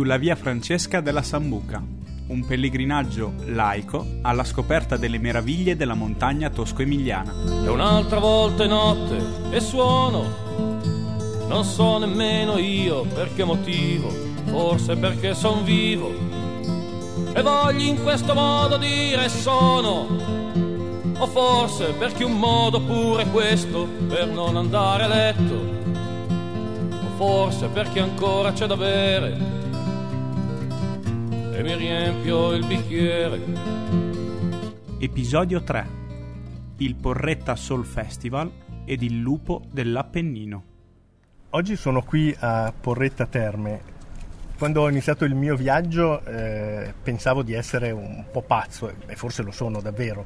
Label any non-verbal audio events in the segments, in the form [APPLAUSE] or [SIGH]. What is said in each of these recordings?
sulla via Francesca della Sambuca, un pellegrinaggio laico alla scoperta delle meraviglie della montagna tosco-emiliana. E un'altra volta è notte e suono, non so nemmeno io per che motivo, forse perché son vivo. E voglio in questo modo dire sono, o forse perché un modo pure questo per non andare a letto. Forse perché ancora c'è da bere e mi riempio il bicchiere. Episodio 3 Il Porretta Soul Festival ed il lupo dell'Appennino. Oggi sono qui a Porretta Terme. Quando ho iniziato il mio viaggio eh, pensavo di essere un po' pazzo, e forse lo sono davvero,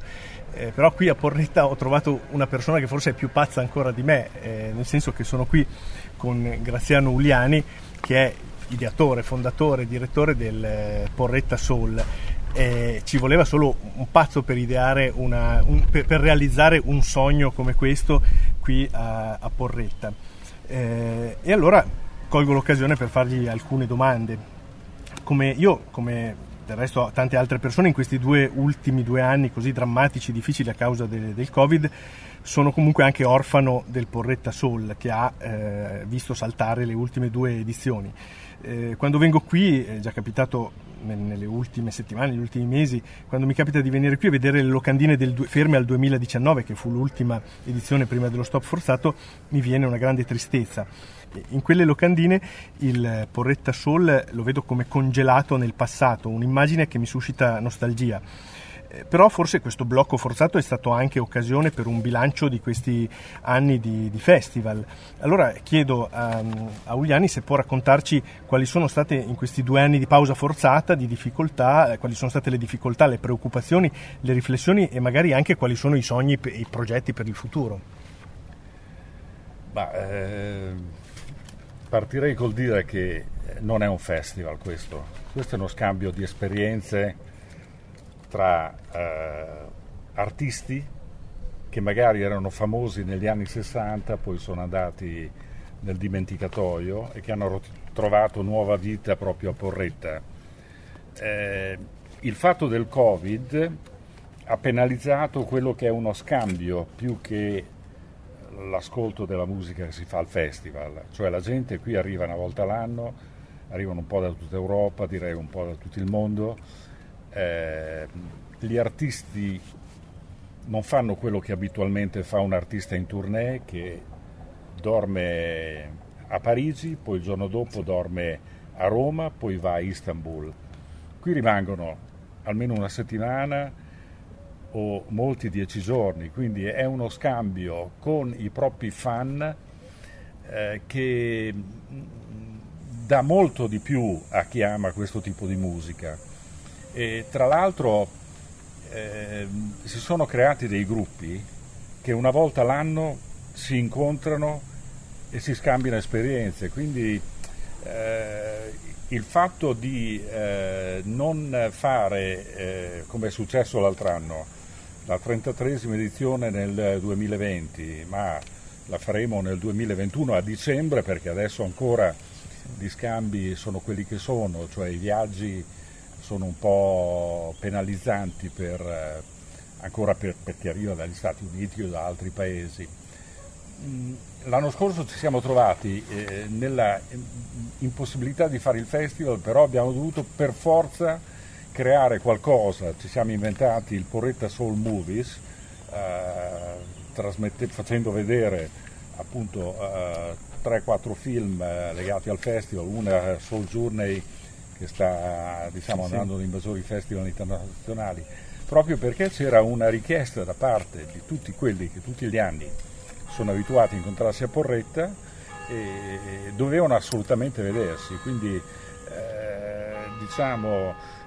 eh, però qui a Porretta ho trovato una persona che forse è più pazza ancora di me, eh, nel senso che sono qui con Graziano Uliani che è ideatore, fondatore, direttore del eh, Porretta Soul. Eh, ci voleva solo un pazzo per, una, un, per, per, realizzare un sogno come questo qui a, a Porretta. Eh, e allora colgo l'occasione per fargli alcune domande. Come io, come del resto tante altre persone in questi due ultimi due anni così drammatici, difficili a causa de, del Covid, sono comunque anche orfano del Porretta Soul che ha eh, visto saltare le ultime due edizioni. Eh, quando vengo qui, è già capitato nelle ultime settimane, negli ultimi mesi, quando mi capita di venire qui e vedere le locandine del, ferme al 2019, che fu l'ultima edizione prima dello stop forzato, mi viene una grande tristezza. In quelle locandine il Porretta Soul lo vedo come congelato nel passato, un'immagine che mi suscita nostalgia eh, però forse questo blocco forzato è stato anche occasione per un bilancio di questi anni di, di festival. Allora chiedo a, a, Uliani se può raccontarci quali sono state in questi due anni di pausa forzata, di difficoltà, eh, quali sono state le difficoltà, le preoccupazioni, le riflessioni e magari anche quali sono i sogni e i progetti per il futuro. Bah, eh, partirei col dire che non è un festival questo, questo è uno scambio di esperienze tra eh, artisti che magari erano famosi negli anni 60, poi sono andati nel dimenticatoio e che hanno trovato nuova vita proprio a Porretta. Eh, il fatto del Covid ha penalizzato quello che è uno scambio più che l'ascolto della musica che si fa al festival, cioè la gente qui arriva una volta l'anno, arrivano un po' da tutta Europa, direi un po' da tutto il mondo eh, gli artisti non fanno quello che abitualmente fa un artista in tournée che dorme a Parigi, poi il giorno dopo dorme a Roma, poi va a Istanbul. Qui rimangono almeno una settimana o molti dieci giorni, quindi è uno scambio con i propri fan eh, che dà molto di più a chi ama questo tipo di musica. E tra l'altro eh, si sono creati dei gruppi che una volta l'anno si incontrano e si scambiano esperienze, quindi eh, il fatto di eh, non fare, eh, come è successo l'altro anno, la 33esima edizione nel 2020, ma la faremo nel 2021 a dicembre perché adesso ancora gli scambi sono quelli che sono, cioè i viaggi sono un po' penalizzanti per, ancora per, per, chi arriva dagli Stati Uniti o da altri paesi. Mm, l'anno scorso ci siamo trovati eh, nella impossibilità di fare il festival, però abbiamo dovuto per forza creare qualcosa, ci siamo inventati il Porretta Soul Movies, eh, facendo vedere appunto eh, 3-4 film eh, legati al festival, una Soul Journey che sta diciamo, andando nei maggiori festival internazionali, proprio perché c'era una richiesta da parte di tutti quelli che tutti gli anni sono abituati a incontrarsi a Porretta e dovevano assolutamente vedersi, quindi eh, diciamo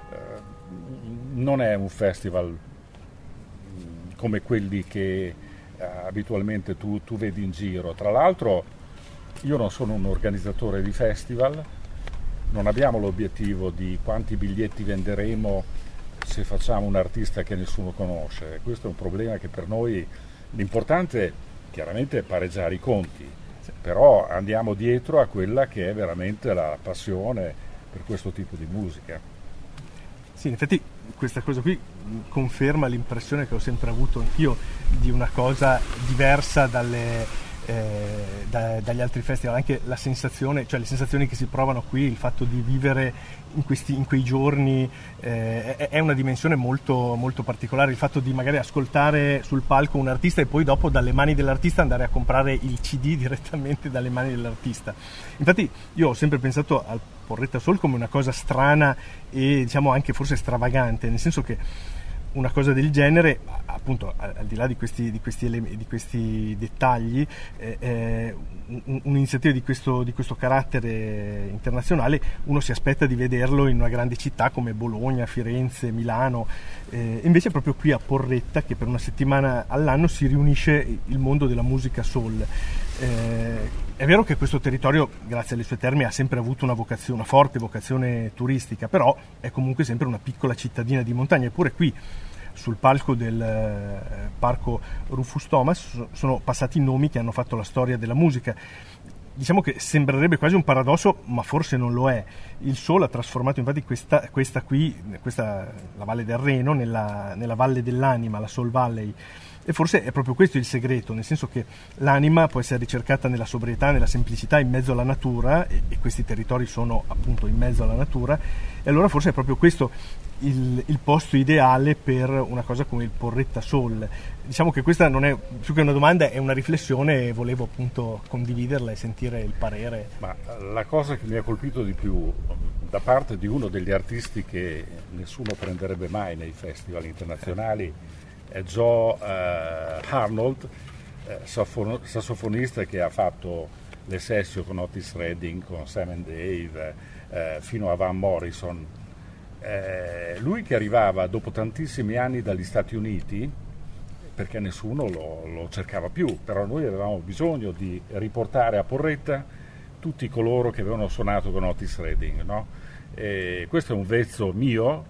non è un festival mm, come quelli che eh, abitualmente tu, tu vedi in giro. Tra l'altro io non sono un organizzatore di festival, non abbiamo l'obiettivo di quanti biglietti venderemo se facciamo un artista che nessuno conosce. Questo è un problema che per noi l'importante chiaramente è pareggiare i conti, però andiamo dietro a quella che è veramente la passione per questo tipo di musica. Sì, in effetti questa cosa qui conferma l'impressione che ho sempre avuto anch'io di una cosa diversa dalle, eh, da, dagli altri festival, anche la sensazione, cioè le sensazioni che si provano qui, il fatto di vivere in, questi, in quei giorni eh, è, è, una dimensione molto, molto, particolare, il fatto di magari ascoltare sul palco un artista e poi dopo dalle mani dell'artista andare a comprare il CD [LAUGHS] direttamente dalle mani dell'artista. Infatti io ho sempre pensato al Porretta Soul come una cosa strana e diciamo anche forse stravagante, nel senso che una cosa del genere, appunto al, di là di questi, di questi, di questi dettagli, eh, eh, un'iniziativa di questo, di questo, carattere internazionale uno si aspetta di vederlo in una grande città come Bologna, Firenze, Milano, eh, invece è proprio qui a Porretta che per una settimana all'anno si riunisce il mondo della musica soul. Eh, è vero che questo territorio, grazie alle sue terme, ha sempre avuto una, vocazione, una forte vocazione turistica, però è comunque sempre una piccola cittadina di montagna, eppure qui sul palco del eh, parco Rufus Thomas sono passati nomi che hanno fatto la storia della musica. Diciamo che sembrerebbe quasi un paradosso, ma forse non lo è. Il Sole ha trasformato infatti questa, questa qui, questa, la Valle del Reno, nella, nella Valle dell'Anima, la Soul Valley. E forse è proprio questo il segreto, nel senso che l'anima può essere ricercata nella sobrietà, nella semplicità, in mezzo alla natura, e, e questi territori sono appunto in mezzo alla natura, e allora forse è proprio questo il, il, posto ideale per una cosa come il Porretta Soul. Diciamo che questa non è più che una domanda, è una riflessione e volevo appunto condividerla e sentire il parere. Ma la cosa che mi ha colpito di più da parte di uno degli artisti che nessuno prenderebbe mai nei festival internazionali è Joe eh, Arnold, eh, sassofonista che ha fatto le session con Otis Redding, con Sam Dave, eh, fino a Van Morrison lui che arrivava dopo tantissimi anni dagli Stati Uniti, perché nessuno lo, lo, cercava più, però noi avevamo bisogno di riportare a Porretta tutti coloro che avevano suonato con Otis Redding. No? questo è un vezzo mio,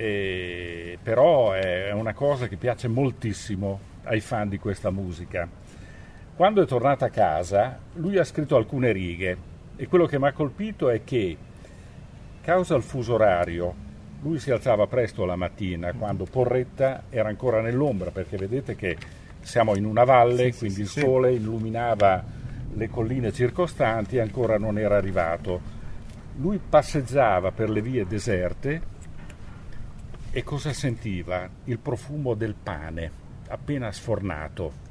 eh, però è una cosa che piace moltissimo ai fan di questa musica. Quando è tornato a casa, lui ha scritto alcune righe e quello che mi ha colpito è che, causa il fuso orario, lui si alzava presto la mattina quando Porretta era ancora nell'ombra, perché vedete che siamo in una valle, sì, quindi sì, il sì. sole illuminava le colline circostanti e ancora non era arrivato. Lui passeggiava per le vie deserte e cosa sentiva? Il profumo del pane appena sfornato.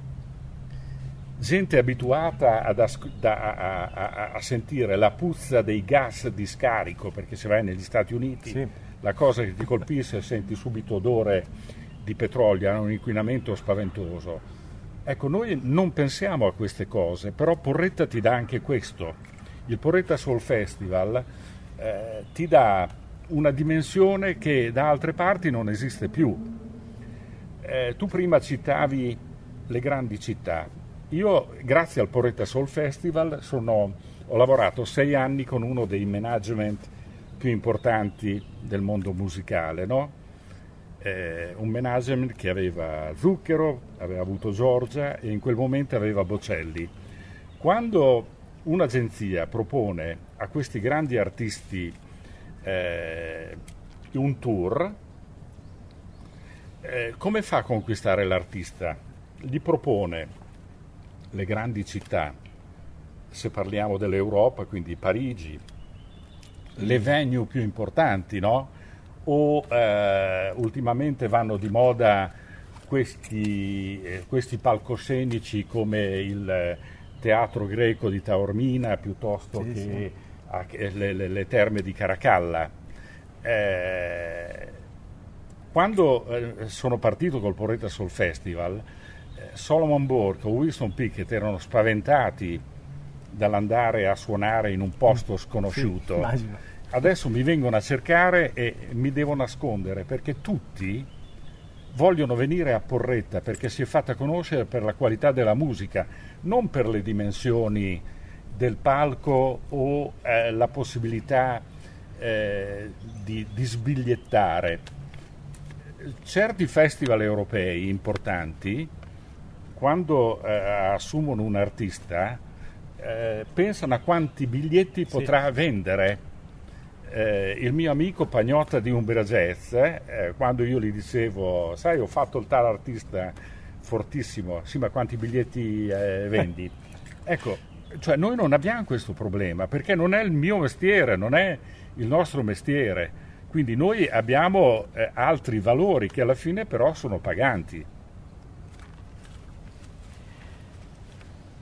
Gente abituata as- da, a, a, a, sentire la puzza dei gas di scarico, perché se vai negli Stati Uniti la cosa che ti colpisce senti subito odore di petrolio, ha un inquinamento spaventoso. Ecco, noi non pensiamo a queste cose, però Porretta ti dà anche questo. Il Porretta Soul Festival eh, ti dà una dimensione che da altre parti non esiste più. Eh, tu prima citavi le grandi città. Io, grazie al Porretta Soul Festival, sono, ho lavorato sei anni con uno dei management più importanti del mondo musicale, no? eh, un management che aveva Zucchero, aveva avuto Giorgia e in quel momento aveva Bocelli. Quando un'agenzia propone a questi grandi artisti eh, un tour, eh, come fa a conquistare l'artista? Gli propone le grandi città, se parliamo dell'Europa, quindi Parigi, le venue più importanti, no? O eh, ultimamente vanno di moda questi, eh, questi, palcoscenici come il teatro greco di Taormina piuttosto sì, che sì. A, le, le, le, terme di Caracalla. Eh, quando eh, sono partito col Porretta Soul Festival, eh, Solomon Burke o Wilson Pickett erano spaventati dall'andare a suonare in un posto mm. sconosciuto. Sì, Adesso mi vengono a cercare e mi devo nascondere perché tutti vogliono venire a Porretta perché si è fatta conoscere per la qualità della musica, non per le dimensioni del palco o eh, la possibilità eh, di, di, sbigliettare. Certi festival europei importanti, quando eh, assumono un artista, eh, pensano a quanti biglietti potrà vendere eh, il mio amico Pagnotta di Umbria Jazz, eh, quando io gli dicevo, sai, ho fatto il tale artista fortissimo, sì, ma quanti biglietti vendi? [LAUGHS] ecco, cioè noi non abbiamo questo problema perché non è il mio mestiere, non è il nostro mestiere. Quindi noi abbiamo eh, altri valori che alla fine però sono paganti.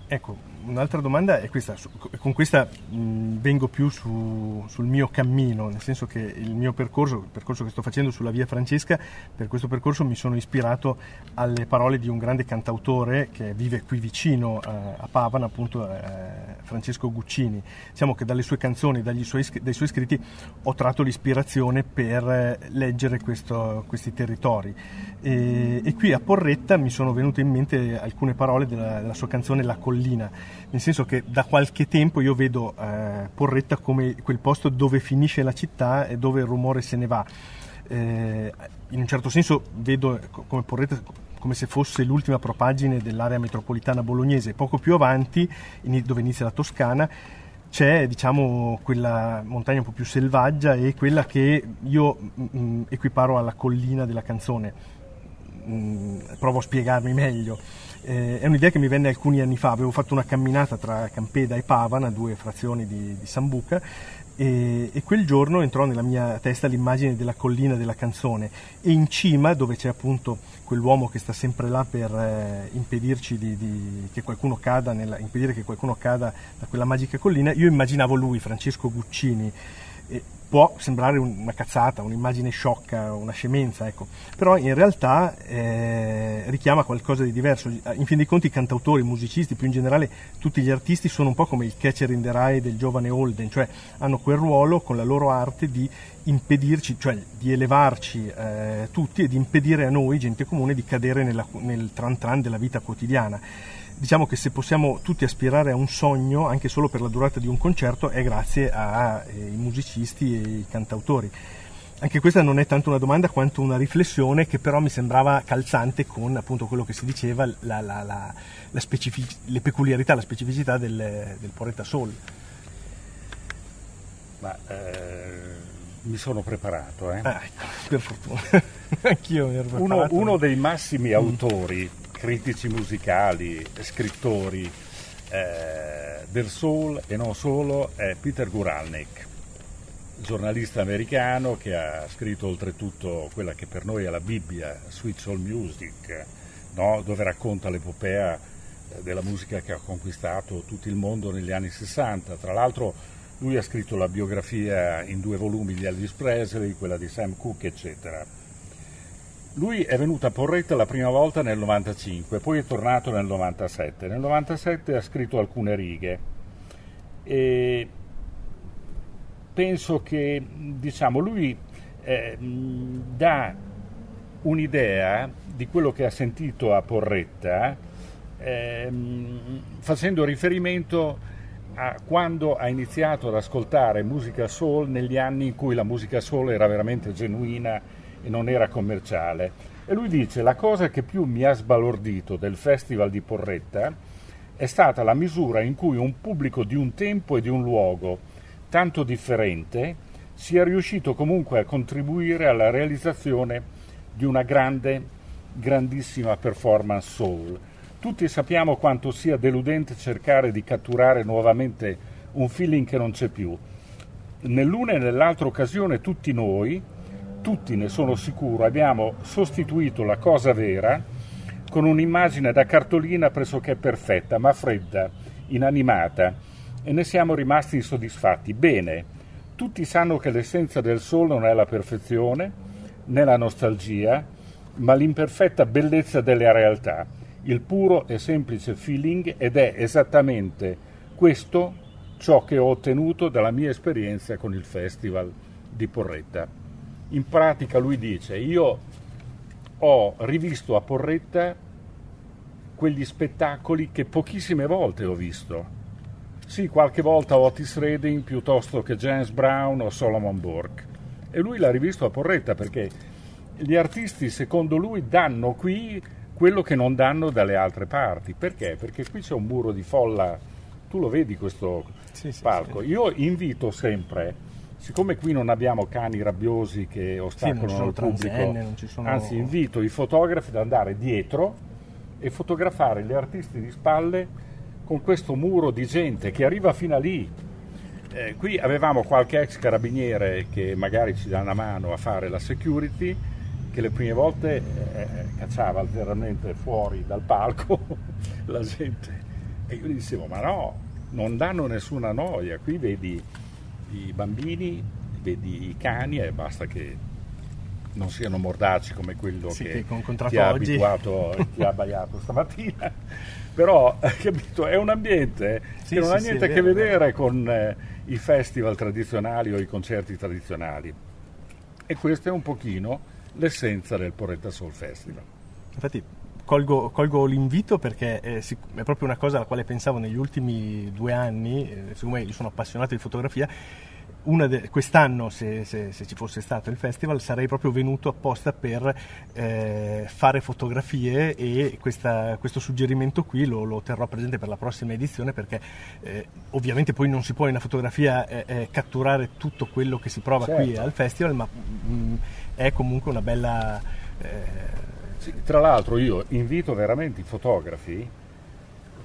Ecco, un'altra domanda è questa, con questa vengo più su, sul mio cammino, nel senso che il mio percorso, il percorso che sto facendo sulla via Francesca, per questo percorso mi sono ispirato alle parole di un grande cantautore che vive qui vicino a, a Pavana, appunto eh, Francesco Guccini. Diciamo che dalle sue canzoni, suoi, dai suoi scritti ho tratto l'ispirazione per eh, leggere questo, questi territori. E, e, qui a Porretta mi sono venute in mente alcune parole della, della sua canzone La collina nel senso che da qualche tempo io vedo eh, Porretta come quel posto dove finisce la città e dove il rumore se ne va. Eh, in un certo senso vedo come Porretta come se fosse l'ultima propagine dell'area metropolitana bolognese. Poco più avanti, dove inizia la Toscana, c'è diciamo, quella montagna un po' più selvaggia e quella che io mh, mm, mm, equiparo alla collina della canzone. Mh, mm, provo a spiegarmi meglio. Eh, è un'idea che mi venne alcuni anni fa, avevo fatto una camminata tra Campeda e Pavana, due frazioni di, di Sambuca, e, e, quel giorno entrò nella mia testa l'immagine della collina della canzone. E in cima, dove c'è appunto quell'uomo che sta sempre là per eh, impedirci di, di, che qualcuno cada nella, impedire che qualcuno cada da quella magica collina, io immaginavo lui, Francesco Guccini, e può sembrare una cazzata, un'immagine sciocca, una scemenza, ecco. però in realtà eh, richiama qualcosa di diverso. In fin dei conti i cantautori, i musicisti, più in generale tutti gli artisti sono un po' come il catcher in the rye del giovane Holden, cioè hanno quel ruolo con la loro arte di impedirci, cioè di elevarci eh, tutti e di impedire a noi, gente comune, di cadere nella, nel tran tran della vita quotidiana diciamo che se possiamo tutti aspirare a un sogno, anche solo per la durata di un concerto, è grazie ai eh, musicisti e ai cantautori. Anche questa non è tanto una domanda quanto una riflessione che però mi sembrava calzante con appunto quello che si diceva, la, la, la, specific- le peculiarità, la specificità del, del Porretta Soul. Ma eh, mi sono preparato, eh. Ah, ecco, per fortuna. [LAUGHS] Anch'io mi ero preparato. Uno, uno dei massimi mm. Critici musicali, scrittori eh, del soul e non solo è Peter Guralnik, giornalista americano che ha scritto oltretutto quella che per noi è la Bibbia, Sweet Soul Music, no? dove racconta l'epopea eh, della musica che ha conquistato tutto il mondo negli anni 60. Tra l'altro lui ha scritto la biografia in due volumi di Elvis Presley, quella di Sam Cooke, eccetera. Lui è venuto a Porretta la prima volta nel 95, poi è tornato nel 97. Nel 97 ha scritto alcune righe e penso che diciamo, lui eh, dà un'idea di quello che ha sentito a Porretta eh, facendo riferimento a quando ha iniziato ad ascoltare musica soul negli anni in cui la musica soul era veramente genuina e non era commerciale. E lui dice, la cosa che più mi ha sbalordito del Festival di Porretta è stata la misura in cui un pubblico di un tempo e di un luogo tanto differente sia riuscito comunque a contribuire alla realizzazione di una grande, grandissima performance soul. Tutti sappiamo quanto sia deludente cercare di catturare nuovamente un feeling che non c'è più. Nell'una e nell'altra occasione tutti noi, tutti ne sono sicuro, abbiamo sostituito la cosa vera con un'immagine da cartolina pressoché perfetta, ma fredda, inanimata, e ne siamo rimasti insoddisfatti. Bene, tutti sanno che l'essenza del Sol non è la perfezione, né la nostalgia, ma l'imperfetta bellezza della realtà, il puro e semplice feeling ed è esattamente questo ciò che ho ottenuto dalla mia esperienza con il Festival di Porretta in pratica lui dice io ho rivisto a Porretta quegli spettacoli che pochissime volte ho visto. Sì, qualche volta Otis Redding piuttosto che James Brown o Solomon Burke. E lui l'ha rivisto a Porretta perché gli artisti, secondo lui, danno qui quello che non danno dalle altre parti. Perché? Perché qui c'è un muro di folla. Tu lo vedi questo sì, palco. Sì, sì. Io invito sempre siccome qui non abbiamo cani rabbiosi che ostacolano il pubblico, sono... anzi invito i fotografi ad andare dietro e fotografare gli artisti di spalle con questo muro di gente che arriva fino a lì. Eh, qui avevamo qualche ex carabiniere che magari ci dà una mano a fare la security, che le prime volte eh, eh cacciava alternamente fuori dal palco [LAUGHS] la gente. E io gli dicevo, ma no, non danno nessuna noia, qui vedi i bambini, vedi i cani e basta che non siano mordaci come quello sì, che, che ti ha oggi. abituato, ti ha abbaiato stamattina. [LAUGHS] Però, [LAUGHS] capito, è un ambiente sì, che non sì, ha niente a che vedere con eh, i festival tradizionali o i concerti tradizionali. E questo è un pochino l'essenza del Porretta Soul Festival. Infatti, colgo, colgo l'invito perché è, è, proprio una cosa alla quale pensavo negli ultimi due anni, eh, siccome io sono appassionato di fotografia, de, quest'anno, se, se, se, ci fosse stato il festival, sarei proprio venuto apposta per eh, fare fotografie e questa, questo suggerimento qui lo, lo, terrò presente per la prossima edizione perché eh, ovviamente poi non si può in una fotografia eh, eh catturare tutto quello che si prova certo. qui al festival, ma mh, mm, è comunque una bella eh, tra l'altro io invito veramente i fotografi,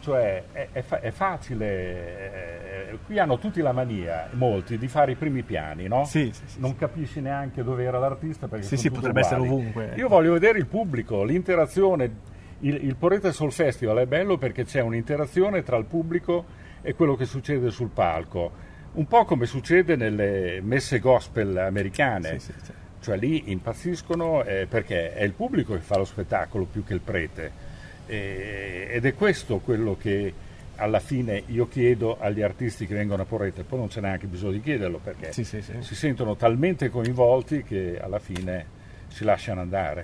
cioè è, è, fa- è facile, eh, qui hanno tutti la mania, molti, di fare i primi piani, no? Sì, sì, sì, non capisci neanche dove era l'artista perché sì, sì, potrebbe uguali. essere ovunque. Io voglio vedere il pubblico, l'interazione. Il, il Porrete Soul Festival è bello perché c'è un'interazione tra il pubblico e quello che succede sul palco, un po' come succede nelle messe gospel americane. Sì, sì, cioè lì impazziscono eh, perché è il pubblico che fa lo spettacolo più che il prete e, ed è questo quello che alla fine io chiedo agli artisti che vengono a Porrete, poi non c'è neanche bisogno di chiederlo perché sì, sì, sì. si sentono talmente coinvolti che alla fine si lasciano andare.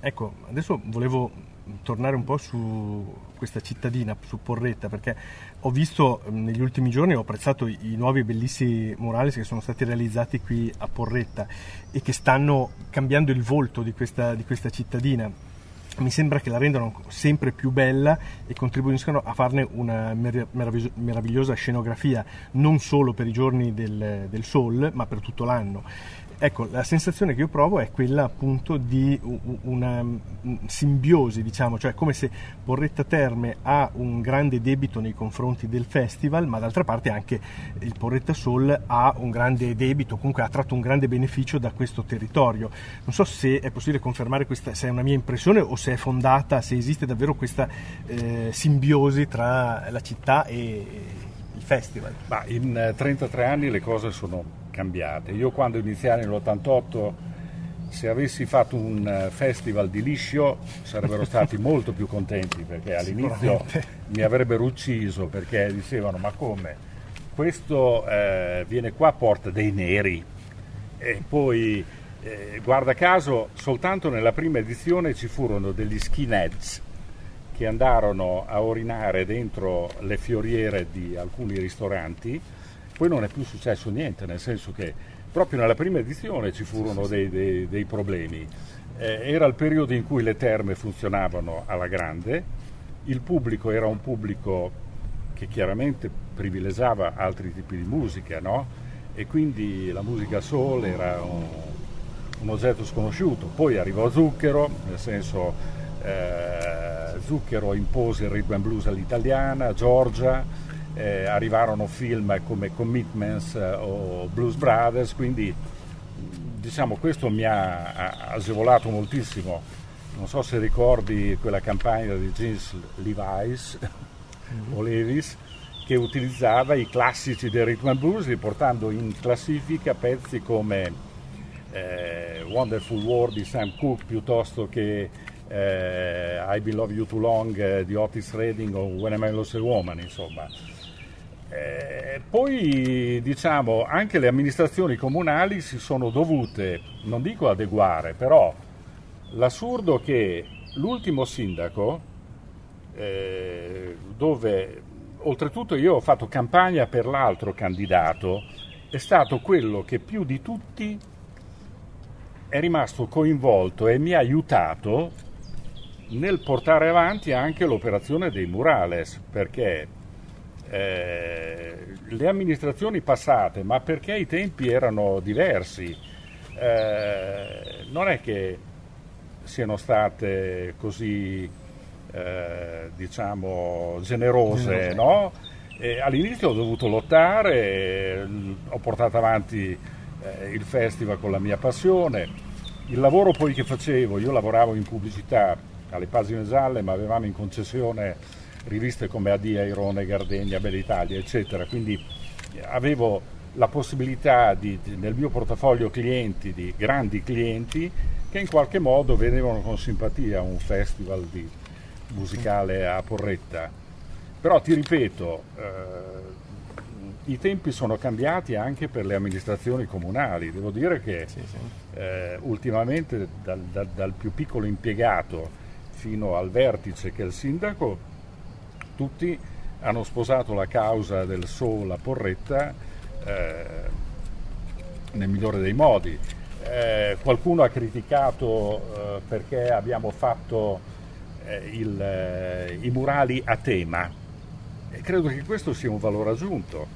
Ecco, adesso volevo tornare un po' su questa cittadina, su Porretta, perché ho visto negli ultimi giorni, ho apprezzato i, nuovi bellissimi murales che sono stati realizzati qui a Porretta e che stanno cambiando il volto di questa, di questa cittadina. Mi sembra che la rendano sempre più bella e contribuiscano a farne una meravigliosa scenografia non solo per i giorni del, del Sol ma per tutto l'anno Ecco, la sensazione che io provo è quella appunto di una mm, simbiosi, diciamo, cioè come se Porretta Terme ha un grande debito nei confronti del festival, ma d'altra parte anche il Porretta Soul ha un grande debito, comunque ha tratto un grande beneficio da questo territorio. Non so se è possibile confermare questa, se è una mia impressione o se è fondata, se esiste davvero questa eh, simbiosi tra la città e il festival. Ma in 33 eh, anni le cose sono cambiate. Io quando iniziai nell'88, se avessi fatto un eh, festival di liscio sarebbero stati molto più contenti perché all'inizio mi avrebbero ucciso perché dicevano ma come? Questo eh, viene qua porta dei neri e poi eh, guarda caso soltanto nella prima edizione ci furono degli skinheads che andarono a orinare dentro le fioriere di alcuni ristoranti poi non è più successo niente, nel senso che proprio nella prima edizione ci furono dei, dei, dei problemi. Eh, era il periodo in cui le terme funzionavano alla grande, il pubblico era un pubblico che chiaramente privilegiava altri tipi di musica, no? E quindi la musica soul era un, un oggetto sconosciuto. Poi arrivò Zucchero, nel senso eh, Zucchero impose il rhythm and blues all'italiana, Giorgia, eh, arrivarono film come Commitments eh, o Blues Brothers, quindi diciamo questo mi ha agevolato moltissimo. Non so se ricordi quella campagna di James Levi's mm-hmm. o Levis che utilizzava i classici del rhythm and blues riportando in classifica pezzi come eh, Wonderful World di Sam Cooke piuttosto che eh, I Been Love You Too Long eh, di Otis Redding o When I Man Lost a Woman insomma eh, poi diciamo anche le amministrazioni comunali si sono dovute, non dico adeguare, però l'assurdo che l'ultimo sindaco, eh, dove oltretutto io ho fatto campagna per l'altro candidato, è stato quello che più di tutti è rimasto coinvolto e mi ha aiutato nel portare avanti anche l'operazione dei murales, perché eh, le amministrazioni passate, ma perché i tempi erano diversi, eh, non è che siano state così, eh, diciamo, generose, no? all'inizio ho dovuto lottare, ho portato avanti eh, il festival con la mia passione, il lavoro poi che facevo, io lavoravo in pubblicità alle pagine gialle, ma avevamo in concessione riviste come AD, Airone, Gardenia, Bella Italia, eccetera, quindi avevo la possibilità di, nel mio portafoglio clienti, di grandi clienti, che in qualche modo vedevano con simpatia un festival musicale a Porretta. Però ti ripeto, eh, i tempi sono cambiati anche per le amministrazioni comunali. Devo dire che sì, sì. Eh, ultimamente dal, dal, dal più piccolo impiegato fino al vertice che è il sindaco, tutti hanno sposato la causa del Sol a Porretta eh, nel migliore dei modi. Eh, qualcuno ha criticato eh, perché abbiamo fatto eh, il, eh, i murali a tema e credo che questo sia un valore aggiunto,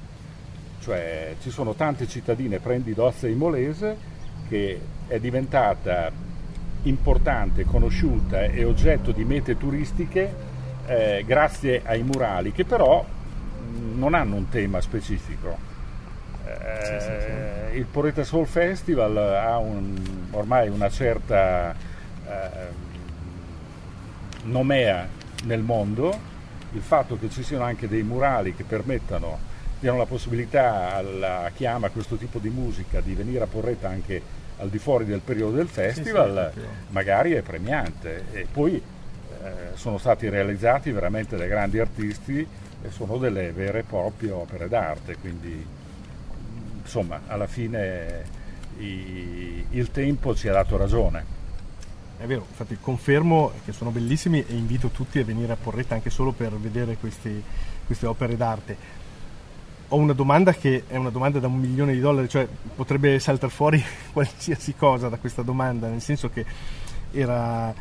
cioè ci sono tante cittadine, prendi Dozza Imolese, che è diventata importante, conosciuta e oggetto di mete turistiche eh, grazie ai murali che però non hanno un tema specifico sì, sì, sì. Il Porretta Soul Festival ha un, ormai una certa eh, nomea nel mondo, il fatto che ci siano anche dei murali che permettano, diano la possibilità a chi ama questo tipo di musica di venire a Porretta anche al di fuori del periodo del festival, magari è premiante. E poi eh, sono stati realizzati veramente dai grandi artisti e sono delle vere e proprie opere d'arte, quindi insomma alla fine i, il tempo ci ha dato ragione. È vero, infatti confermo che sono bellissimi e invito tutti a venire a Porretta anche solo per vedere questi, queste opere d'arte. Ho una domanda che è una domanda da un milione di dollari, cioè potrebbe saltare fuori [LAUGHS] qualsiasi cosa da questa domanda, nel senso che era,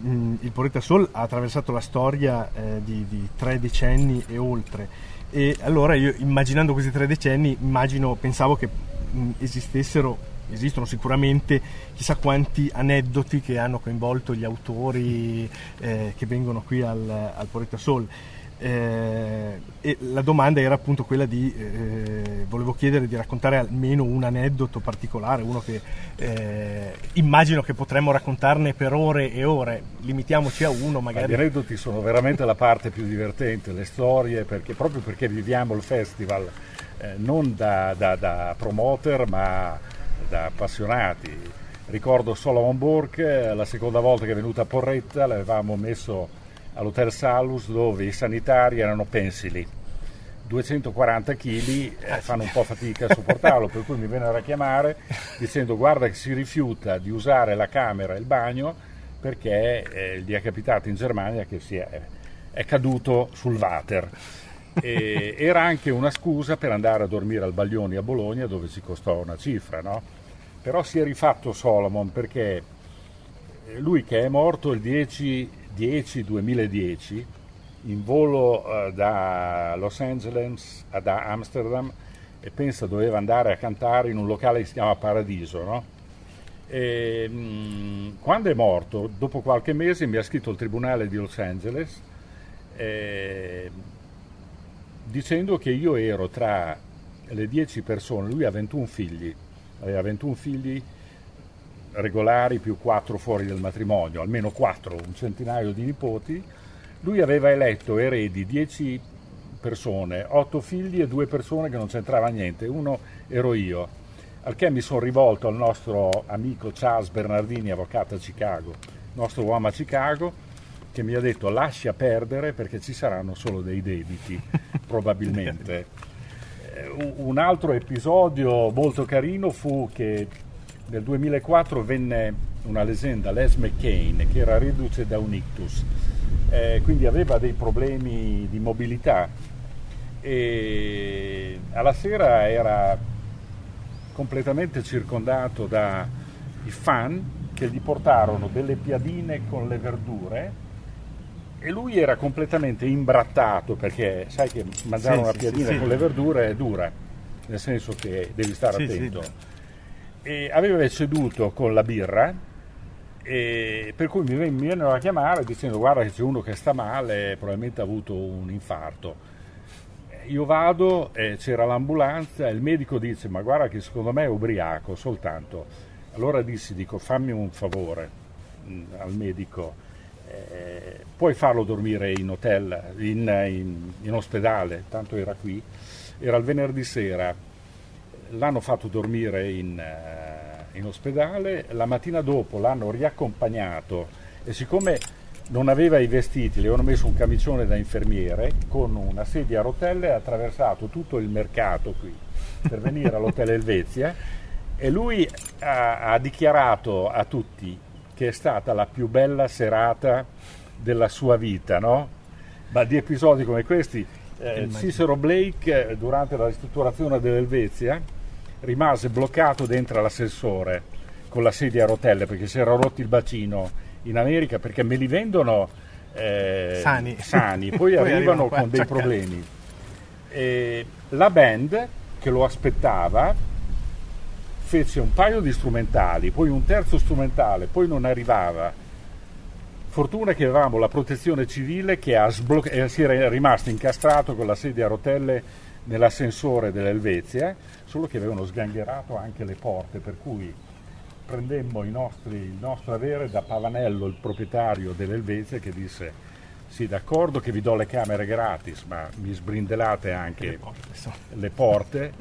mh, il Porretta Sol ha attraversato la storia eh, di, di tre decenni e oltre e allora io immaginando questi tre decenni, immagino, pensavo che mh, esistessero, esistono sicuramente chissà quanti aneddoti che hanno coinvolto gli autori eh, che vengono qui al, al Soul. Eh, e la domanda era appunto quella di eh, volevo chiedere di raccontare almeno un aneddoto particolare uno che eh, immagino che potremmo raccontarne per ore e ore. Limitiamoci a uno magari gli aneddoti sono veramente la parte più divertente le storie perché, proprio perché viviamo il festival eh, non da, da, da promoter ma da appassionati. Ricordo Solomon Burke la seconda volta che è venuta a Porretta l'avevamo messo all'Hotel Salus dove i sanitari erano pensili. 240 kg eh, fanno un po' fatica a sopportarlo, per cui mi vennero a chiamare dicendo guarda che si rifiuta di usare la camera e il bagno perché eh, gli è capitato in Germania che è, è, caduto sul water. E [LAUGHS] era anche una scusa per andare a dormire al Baglioni a Bologna dove ci costò una cifra, no? Però si è rifatto Solomon perché lui che è morto il 10 2010 in volo uh, da Los Angeles ad Amsterdam e pensa doveva andare a cantare in un locale che si chiama Paradiso, no? e, mm, quando è morto, dopo qualche mese, mi ha scritto il tribunale di Los Angeles eh, dicendo che io ero tra le 10 persone, lui ha 21 figli, aveva 21 figli regolari più quattro fuori del matrimonio, almeno quattro, un centinaio di nipoti, lui aveva eletto eredi dieci persone, otto figli e due persone che non c'entrava niente, uno ero io, al che mi sono rivolto al nostro amico Charles Bernardini, avvocato a Chicago, nostro uomo a Chicago, che mi ha detto lascia perdere perché ci saranno solo dei debiti, [LAUGHS] probabilmente. Eh, un altro episodio molto carino fu che nel 2004 venne una leggenda, Les McCain, che era riduce da un ictus, eh, quindi aveva dei problemi di mobilità e alla sera era completamente circondato dai fan che gli portarono delle piadine con le verdure e lui era completamente imbrattato perché sai che mangiare Sì, una piadina sì, sì. con le verdure è dura, nel senso che devi stare attento. E aveva ceduto con la birra, e per cui mi, ven- mi vennero a chiamare dicendo guarda che c'è uno che sta male, probabilmente ha avuto un infarto. Io vado, eh, c'era l'ambulanza, il medico dice ma guarda che secondo me è ubriaco soltanto. Allora dissi, dico fammi un favore mh, al medico, eh, puoi farlo dormire in hotel, in, in- in ospedale, tanto era qui, era il venerdì sera, l'hanno fatto dormire in, eh, in ospedale, la mattina dopo l'hanno riaccompagnato e siccome non aveva i vestiti, le avevano messo un camicione da infermiere con una sedia a rotelle, ha attraversato tutto il mercato qui per venire all'hotel Elvezia e lui ha, ha dichiarato a tutti che è stata la più bella serata della sua vita, no? Ma di episodi come questi, eh. Cicero Blake eh, durante la ristrutturazione dell'Elvezia rimase bloccato dentro l'ascensore con la sedia a rotelle perché si era rotto il bacino in America perché me li vendono eh, Sani. sani, [LAUGHS] poi, Poi arrivano con dei acciaccati. problemi. E la band che lo aspettava fece un paio di strumentali, poi un terzo strumentale, poi non arrivava. Fortuna che avevamo la protezione civile che sbloc- eh, si era rimasto incastrato con la sedia a rotelle nell'ascensore dell'Elvezia, solo che avevano sgangherato anche le porte, per cui prendemmo nostri- il nostro avere da Pavanello, il proprietario dell'Elvezia, che disse sì d'accordo che vi do le camere gratis, ma mi sbrindelate anche le porte.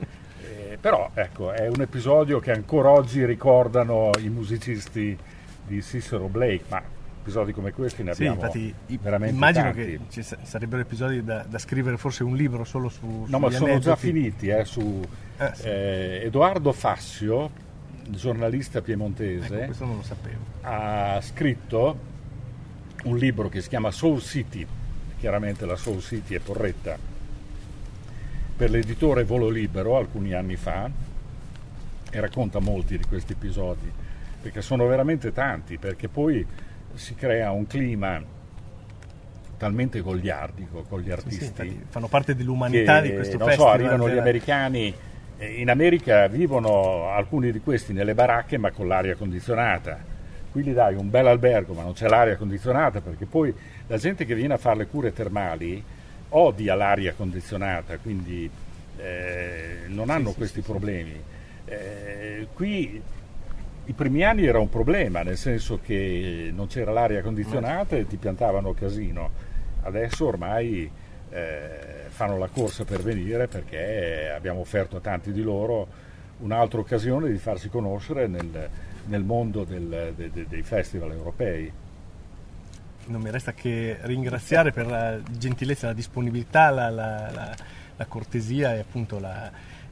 Eh, però ecco, è un episodio che ancora oggi ricordano i musicisti di Cicero Blake, ma episodi come questi ne Sì, abbiamo infatti i- veramente immagino tanti. che ci sa- sarebbero episodi da, da scrivere forse un libro solo su No, ma sono già finiti. eh, su, Eh, sì. eh, Edoardo Fassio, giornalista Ecco, piemontese, non sapevo. ha scritto un libro che si chiama Soul City, chiaramente la Soul City è Porretta, per l'editore Volo Libero alcuni anni fa e racconta molti di questi episodi, perché sono veramente tanti, perché poi si crea un clima talmente goliardico con gli Sì, artisti sì, infatti fanno parte dell'umanità che, di questo non festival. so, arrivano gli americani, in America vivono alcuni di questi nelle baracche ma con l'aria condizionata. Qui gli dai un bel albergo ma non c'è l'aria condizionata perché poi la gente che viene a fare le cure termali odia l'aria condizionata, quindi eh, non hanno questi problemi. Eh, qui i primi anni era un problema, nel senso che non c'era l'aria condizionata e ti piantavano casino. Adesso ormai eh, fanno la corsa per venire perché abbiamo offerto a tanti di loro un'altra occasione di farsi conoscere nel, nel mondo del- de- de- dei festival europei. Non mi resta che ringraziare per la gentilezza, la disponibilità, la, la- la- la cortesia e appunto la-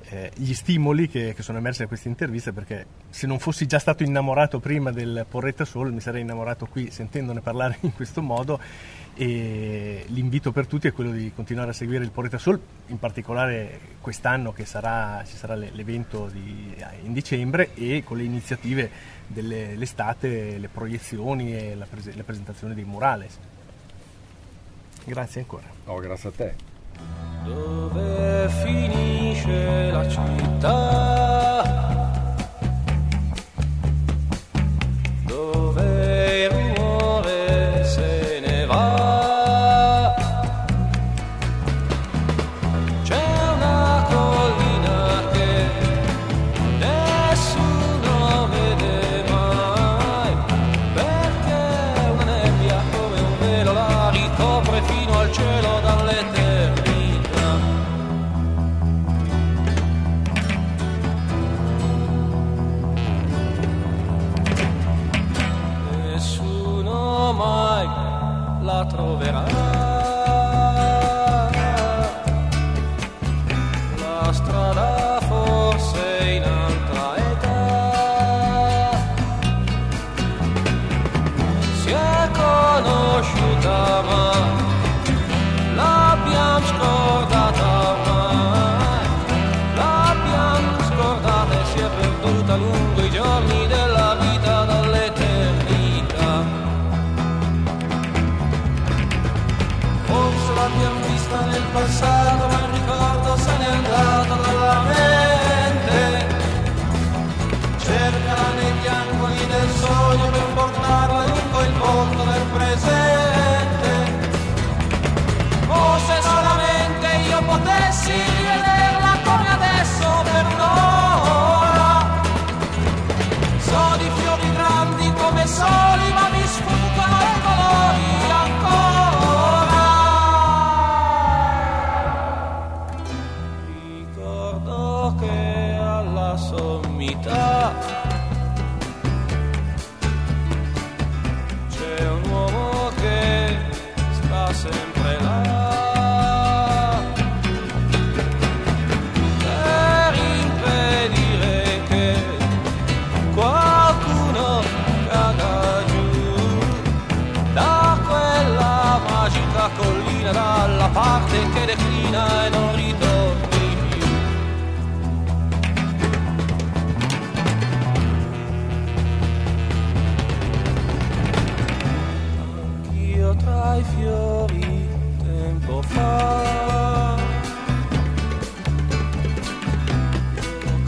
eh, gli stimoli che, che sono emersi da questa intervista perché se non fossi già stato innamorato prima del Porretta Soul mi sarei innamorato qui sentendone parlare [LAUGHS] in questo modo e l'invito per tutti è quello di continuare a seguire il Porretta Soul, in particolare quest'anno che sarà, ci sarà l'e- l'evento di- in dicembre e con le iniziative dell'estate, le proiezioni e la, prese- la presentazione dei murales. Grazie ancora. No, grazie a te. Dove finisce la città?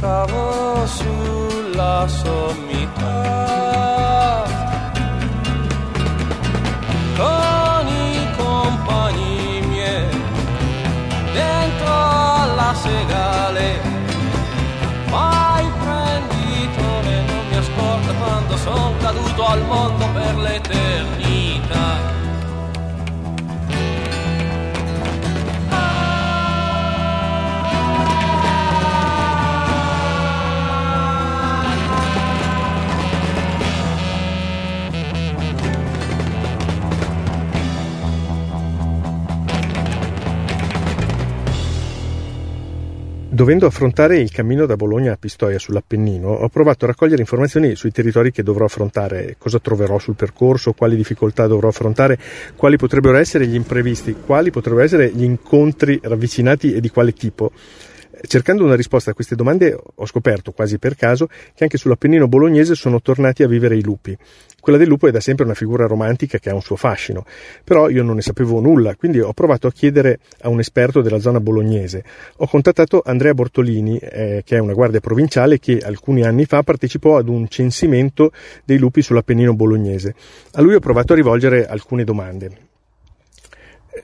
Giocavo sulla sommità. Con i compagni miei dentro alla segale. Ma il prenditore non mi ascolta quando son caduto al mondo per l'eternità Dovendo affrontare il cammino da Bologna a Pistoia sull'Appennino, ho provato a raccogliere informazioni sui territori che dovrò affrontare, cosa troverò sul percorso, quali difficoltà dovrò affrontare, quali potrebbero essere gli imprevisti, quali potrebbero essere gli incontri ravvicinati e di quale tipo. Cercando una risposta a queste domande ho scoperto, quasi per caso, che anche sull'Appennino bolognese sono tornati a vivere i lupi. Quella del lupo è da sempre una figura romantica che ha un suo fascino, però io non ne sapevo nulla, quindi ho provato a chiedere a un esperto della zona bolognese. Ho contattato Andrea Bortolini, eh, che è una guardia provinciale che alcuni anni fa partecipò ad un censimento dei lupi sull'Appennino bolognese. A lui ho provato a rivolgere alcune domande.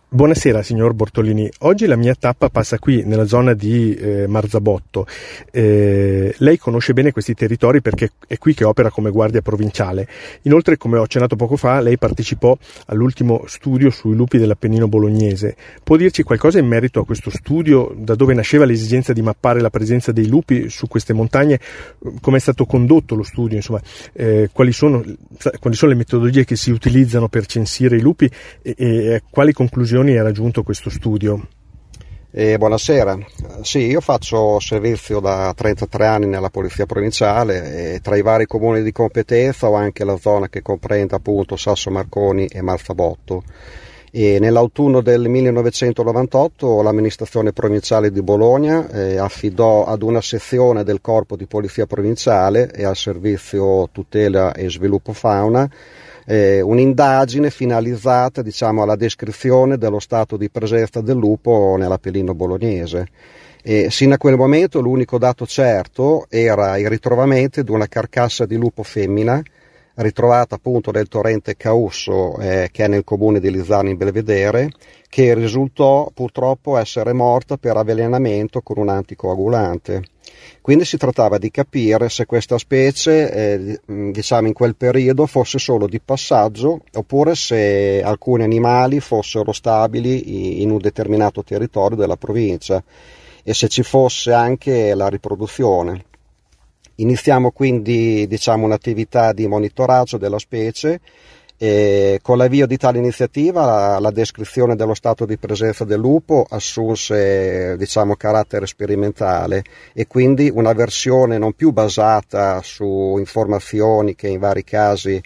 Buonasera signor Bortolini, oggi la mia tappa passa qui nella zona di eh, Marzabotto. Eh, lei conosce bene questi territori perché è qui che opera come guardia provinciale. Inoltre, come ho accennato poco fa, lei partecipò all'ultimo studio sui lupi dell'Appennino bolognese. Può dirci qualcosa in merito a questo studio, da dove nasceva l'esigenza di mappare la presenza dei lupi su queste montagne, come è stato condotto lo studio, insomma, eh, quali, sono, quali, sono, le metodologie che si utilizzano per censire i lupi e, e quali conclusioni ha raggiunto questo studio? Eh, buonasera, sì, io faccio servizio da 33 anni nella Polizia Provinciale e tra i vari comuni di competenza ho anche la zona che comprende appunto Sasso Marconi e Marzabotto. E nell'autunno del 1998 l'amministrazione provinciale di Bologna eh, affidò ad una sezione del corpo di polizia provinciale e al servizio tutela e sviluppo fauna eh, un'indagine finalizzata diciamo, alla descrizione dello stato di presenza del lupo nell'Appennino bolognese. E sino a quel momento l'unico dato certo era il ritrovamento di una carcassa di lupo femmina ritrovata appunto nel torrente Causso eh, che è nel comune di Lizzano in Belvedere che risultò purtroppo essere morta per avvelenamento con un anticoagulante. Quindi si trattava di capire se questa specie, eh, diciamo in quel periodo, fosse solo di passaggio oppure se alcuni animali fossero stabili in un determinato territorio della provincia e se ci fosse anche la riproduzione. Iniziamo quindi diciamo, un'attività di monitoraggio della specie e con l'avvio di tale iniziativa la, la, descrizione dello stato di presenza del lupo assunse diciamo, carattere sperimentale e quindi una versione non più basata su informazioni che in vari casi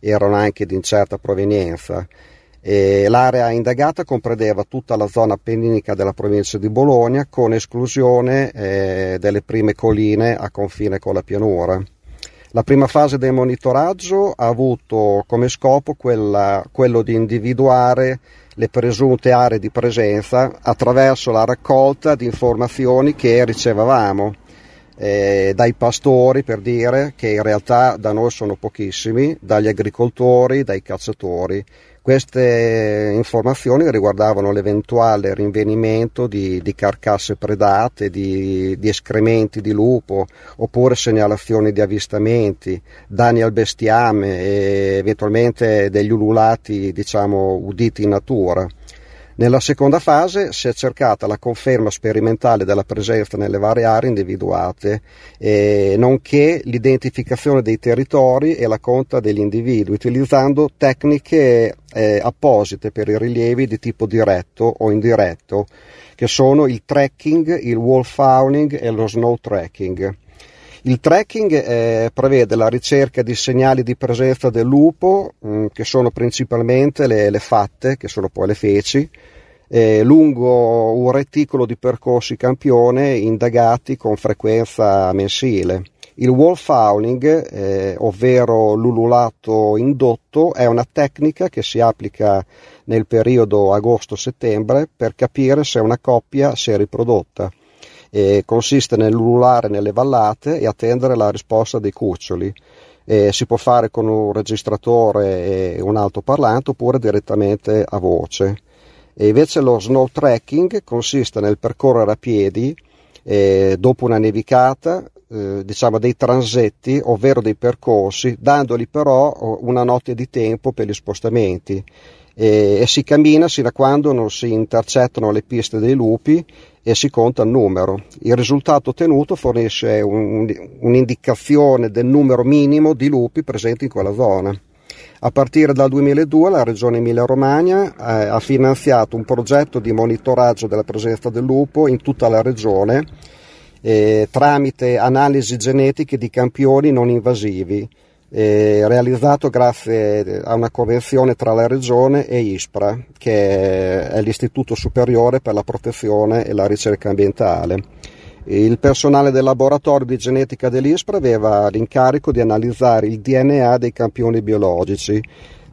erano anche di incerta provenienza. L'area indagata comprendeva tutta la zona appenninica della provincia di Bologna con esclusione eh, delle prime colline a confine con la pianura. La prima fase del monitoraggio ha avuto come scopo quella, quello di individuare le presunte aree di presenza attraverso la raccolta di informazioni che ricevevamo eh, dai pastori per dire che in realtà da noi sono pochissimi, dagli agricoltori, dai cacciatori. Queste informazioni riguardavano l'eventuale rinvenimento di, di carcasse predate, di, di, escrementi di lupo, oppure segnalazioni di avvistamenti, danni al bestiame e eventualmente degli ululati diciamo, uditi in natura. Nella seconda fase si è cercata la conferma sperimentale della presenza nelle varie aree individuate, eh, nonché l'identificazione dei territori e la conta degli individui, utilizzando tecniche eh, apposite per i rilievi di tipo diretto o indiretto, che sono il tracking, il wall fowling e lo snow tracking. Il tracking eh, prevede la ricerca di segnali di presenza del lupo, mh, mm, che sono principalmente le, le, fatte, che sono poi le feci, eh, lungo un reticolo di percorsi campione indagati con frequenza mensile. Il wall fouling, eh, ovvero l'ululato indotto, è una tecnica che si applica nel periodo agosto-settembre per capire se una coppia si è riprodotta eh, consiste nell'ululare nelle vallate e attendere la risposta dei cuccioli. Eh, si può fare con un registratore e un altoparlante oppure direttamente a voce. E invece lo snow trekking consiste nel percorrere a piedi eh, dopo una nevicata eh, diciamo dei transetti, ovvero dei percorsi, dandoli però una notte di tempo per gli spostamenti e, e si cammina sino a quando non si intercettano le piste dei lupi e si conta il numero. Il risultato ottenuto fornisce un, un'indicazione del numero minimo di lupi presenti in quella zona. A partire dal 2002 la Regione Emilia-Romagna eh, ha finanziato un progetto di monitoraggio della presenza del lupo in tutta la regione eh, tramite analisi genetiche di campioni non invasivi eh, realizzato grazie a una convenzione tra la Regione e ISPRA, che è l'Istituto Superiore per la Protezione e la Ricerca Ambientale. Il personale del laboratorio di genetica dell'ISPRA aveva l'incarico di analizzare il DNA dei campioni biologici.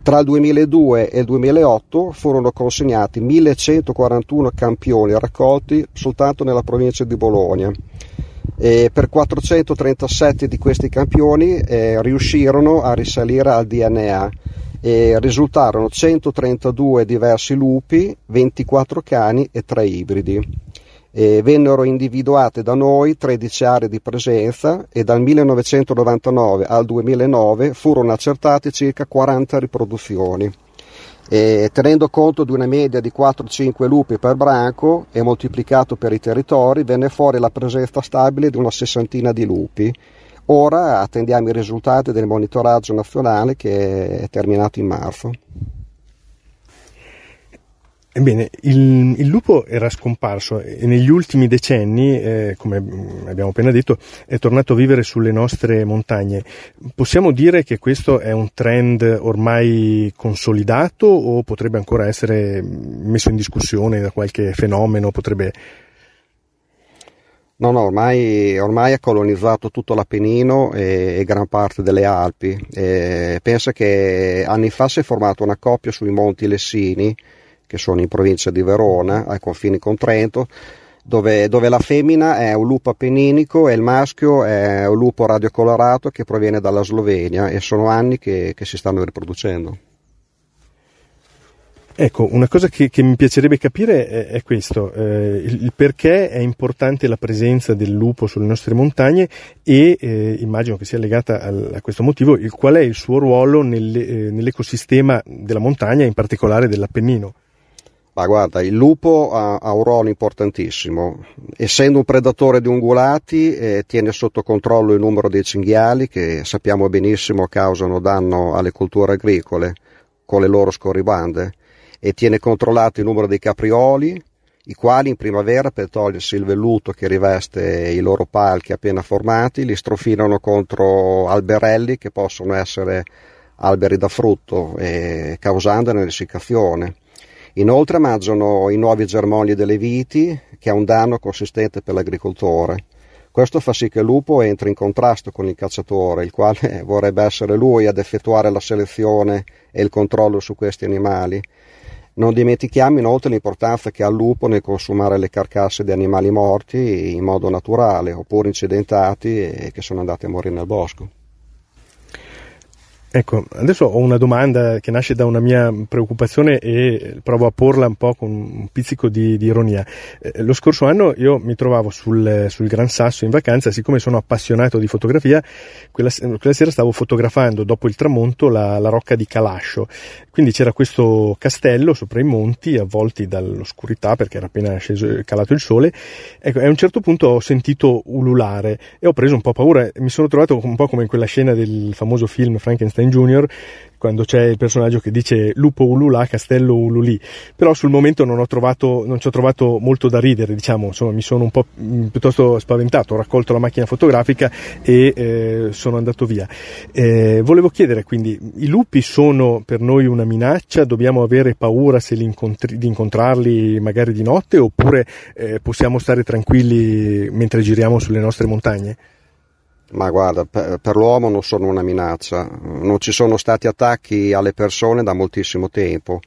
Tra il 2002 e il 2008 furono consegnati 1141 campioni raccolti soltanto nella provincia di Bologna e per 437 di questi campioni eh, riuscirono a risalire al DNA e risultarono 132 diversi lupi, 24 cani e 3 ibridi. E vennero individuate da noi 13 aree di presenza e dal 1999 al 2009 furono accertate circa 40 riproduzioni e tenendo conto di una media di 4-5 lupi per branco e moltiplicato per i territori venne fuori la presenza stabile di una sessantina di lupi. Ora attendiamo i risultati del monitoraggio nazionale che è terminato in marzo. Ebbene, il, il, lupo era scomparso e negli ultimi decenni, eh, come abbiamo appena detto, è tornato a vivere sulle nostre montagne. Possiamo dire che questo è un trend ormai consolidato o potrebbe ancora essere messo in discussione da qualche fenomeno? Potrebbe... No, no, ormai, ormai, ha colonizzato tutto l'Appennino e, e gran parte delle Alpi. E pensa che anni fa si è formata una coppia sui Monti Lessini che sono in provincia di Verona, ai confini con Trento, dove, dove, la femmina è un lupo appenninico e il maschio è un lupo radiocolorato che proviene dalla Slovenia e sono anni che, che si stanno riproducendo. Ecco, una cosa che, che mi piacerebbe capire è, è questo, eh, il, il, perché è importante la presenza del lupo sulle nostre montagne e eh, immagino che sia legata al, a questo motivo il, qual è il suo ruolo nelle, eh, nell'ecosistema della montagna, in particolare dell'Appennino. Ma guarda, il lupo ha, ha, un ruolo importantissimo. Essendo un predatore di ungulati, eh, tiene sotto controllo il numero dei cinghiali che sappiamo benissimo causano danno alle culture agricole con le loro scorribande e tiene controllato il numero dei caprioli, i quali in primavera per togliersi il velluto che riveste i loro palchi appena formati li strofinano contro alberelli che possono essere alberi da frutto eh, causandone l'essiccazione Inoltre mangiano i nuovi germogli delle viti, che ha un danno consistente per l'agricoltore. Questo fa sì che il lupo entri in contrasto con il cacciatore, il quale [LAUGHS] vorrebbe essere lui ad effettuare la selezione e il controllo su questi animali. Non dimentichiamo inoltre l'importanza che ha il lupo nel consumare le carcasse di animali morti in modo naturale oppure incidentati e che sono andati a morire nel bosco. Ecco, adesso ho una domanda che nasce da una mia preoccupazione e provo a porla un po' con un pizzico di, di ironia. Eh, lo scorso anno io mi trovavo sul, sul, Gran Sasso in vacanza, siccome sono appassionato di fotografia, quella, quella sera stavo fotografando dopo il tramonto la, la, rocca di Calascio. Quindi c'era questo castello sopra i monti, avvolti dall'oscurità perché era appena sceso, calato il sole. Ecco, e a un certo punto ho sentito ululare e ho preso un po' paura. Mi sono trovato un po' come in quella scena del famoso film Frankenstein Einstein Jr., quando c'è il personaggio che dice lupo ululà, castello ululì, però sul momento non, trovato, non ci ho trovato molto da ridere, diciamo, insomma mi sono un po' mm, piuttosto spaventato, ho raccolto la macchina fotografica e eh, sono andato via. Eh, volevo chiedere quindi, i lupi sono per noi una minaccia, dobbiamo avere paura se li incontri, di incontrarli magari di notte oppure eh, possiamo stare tranquilli mentre giriamo sulle nostre montagne? Ma guarda, per, l'uomo non sono una minaccia, non ci sono stati attacchi alle persone da moltissimo tempo.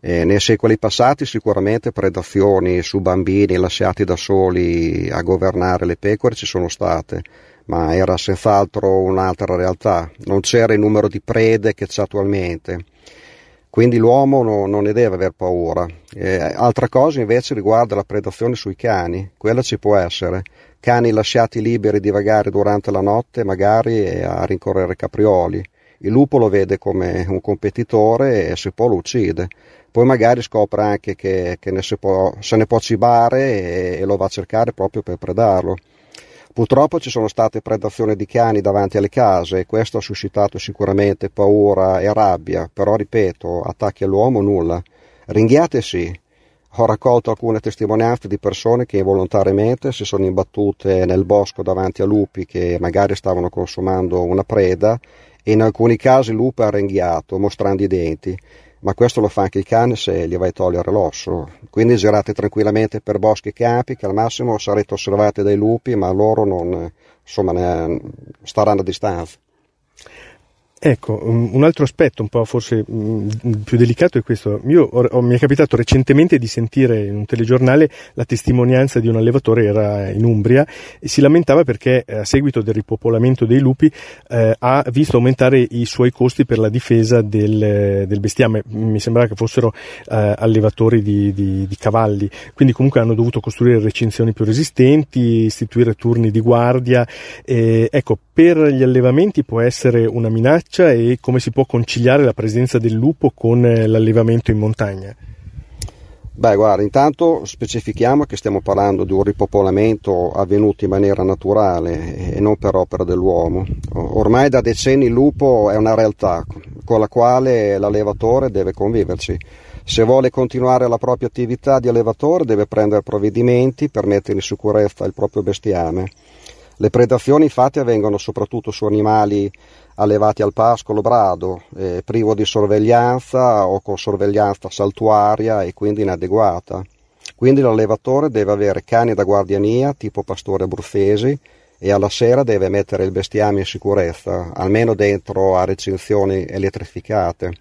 Eh, nei secoli passati sicuramente predazioni su bambini lasciati da soli a governare le pecore ci sono state, ma era senz'altro un'altra realtà, non c'era il numero di prede che c'è attualmente. Quindi l'uomo no, non ne deve aver paura. Eh, altra cosa invece riguarda la predazione sui cani, quella ci può essere cani lasciati liberi di vagare durante la notte magari a rincorrere caprioli. Il lupo lo vede come un competitore e se può lo uccide. Poi magari scopre anche che, che ne può, se ne può cibare e, e lo va a cercare proprio per predarlo. Purtroppo ci sono state predazioni di cani davanti alle case e questo ha suscitato sicuramente paura e rabbia, però ripeto, attacchi all'uomo nulla. Ringhiate sì, ho raccolto alcune testimonianze di persone che involontariamente si sono imbattute nel bosco davanti a lupi che magari stavano consumando una preda e in alcuni casi il lupo ha ringhiato mostrando i denti, ma questo lo fa anche il cane se gli vai a togliere l'osso. Quindi girate tranquillamente per boschi e campi che al massimo sarete osservati dai lupi, ma loro non, insomma, ne, staranno a distanza. Ecco, un altro aspetto un po' forse mm, più delicato è questo. Io ho, mi è capitato recentemente di sentire in un telegiornale la testimonianza di un allevatore, era in Umbria, e si lamentava perché eh, a seguito del ripopolamento dei lupi eh, ha visto aumentare i suoi costi per la difesa del, del bestiame. Mi sembrava che fossero eh, allevatori di, di, di, cavalli, quindi comunque hanno dovuto costruire recinzioni più resistenti, istituire turni di guardia. ecco, per gli allevamenti può essere una minaccia minaccia e come si può conciliare la presenza del lupo con eh, l'allevamento in montagna? Beh, guarda, intanto specifichiamo che stiamo parlando di un ripopolamento avvenuto in maniera naturale e non per opera dell'uomo. Ormai da decenni il lupo è una realtà con la quale l'allevatore deve conviverci. Se vuole continuare la propria attività di allevatore deve prendere provvedimenti per mettere in sicurezza il proprio bestiame. Le predazioni infatti avvengono soprattutto su animali allevati al pascolo brado, eh, privo di sorveglianza o con sorveglianza saltuaria e quindi inadeguata. Quindi l'allevatore deve avere cani da guardiania tipo pastore abruzzesi e alla sera deve mettere il bestiame in sicurezza, almeno dentro a recinzioni elettrificate.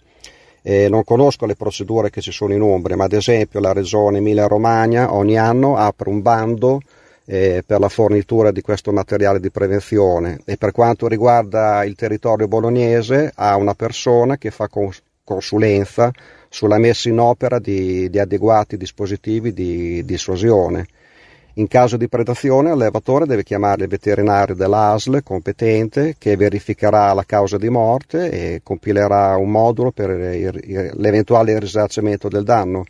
Eh, non conosco le procedure che ci sono in Umbria, ma ad esempio la regione Emilia-Romagna ogni anno apre un bando eh, per la fornitura di questo materiale di prevenzione e per quanto riguarda il territorio bolognese ha una persona che fa cons- consulenza sulla messa in opera di, di adeguati dispositivi di dissuasione. In caso di predazione, l'allevatore deve chiamare il veterinario dell'ASL competente che verificherà la causa di morte e compilerà un modulo per l'eventuale risarcimento del danno.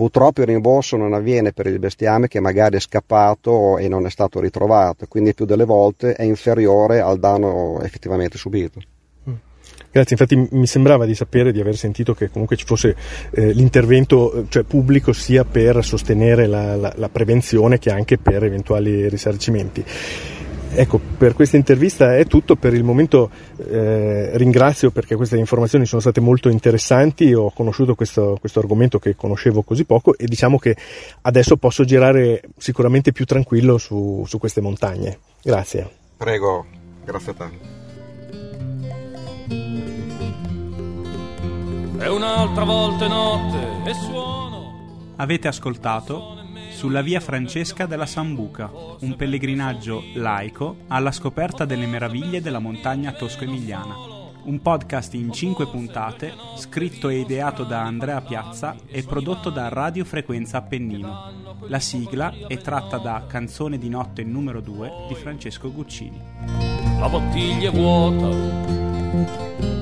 Purtroppo il rimborso non avviene per il bestiame che magari è scappato e non è stato ritrovato, quindi più delle volte è inferiore al danno effettivamente subito. Mm. Grazie, infatti mi sembrava di sapere, di aver sentito che comunque ci fosse eh, l'intervento eh, cioè, pubblico sia per sostenere la, la, la prevenzione che anche per eventuali risarcimenti. Ecco, per questa intervista è tutto, per il momento eh, ringrazio perché queste informazioni sono state molto interessanti, ho conosciuto questo, questo, argomento che conoscevo così poco e diciamo che adesso posso girare sicuramente più tranquillo su, su queste montagne. Grazie. Prego, grazie a te. E un'altra volta notte e suono. Avete ascoltato Sulla via Francesca della Sambuca, un pellegrinaggio laico alla scoperta delle meraviglie della montagna tosco-emiliana. Un podcast in cinque puntate, scritto e ideato da Andrea Piazza e prodotto da Radio Frequenza Appennino. La sigla è tratta da Canzone di notte numero 2 di Francesco Guccini. La bottiglia è vuota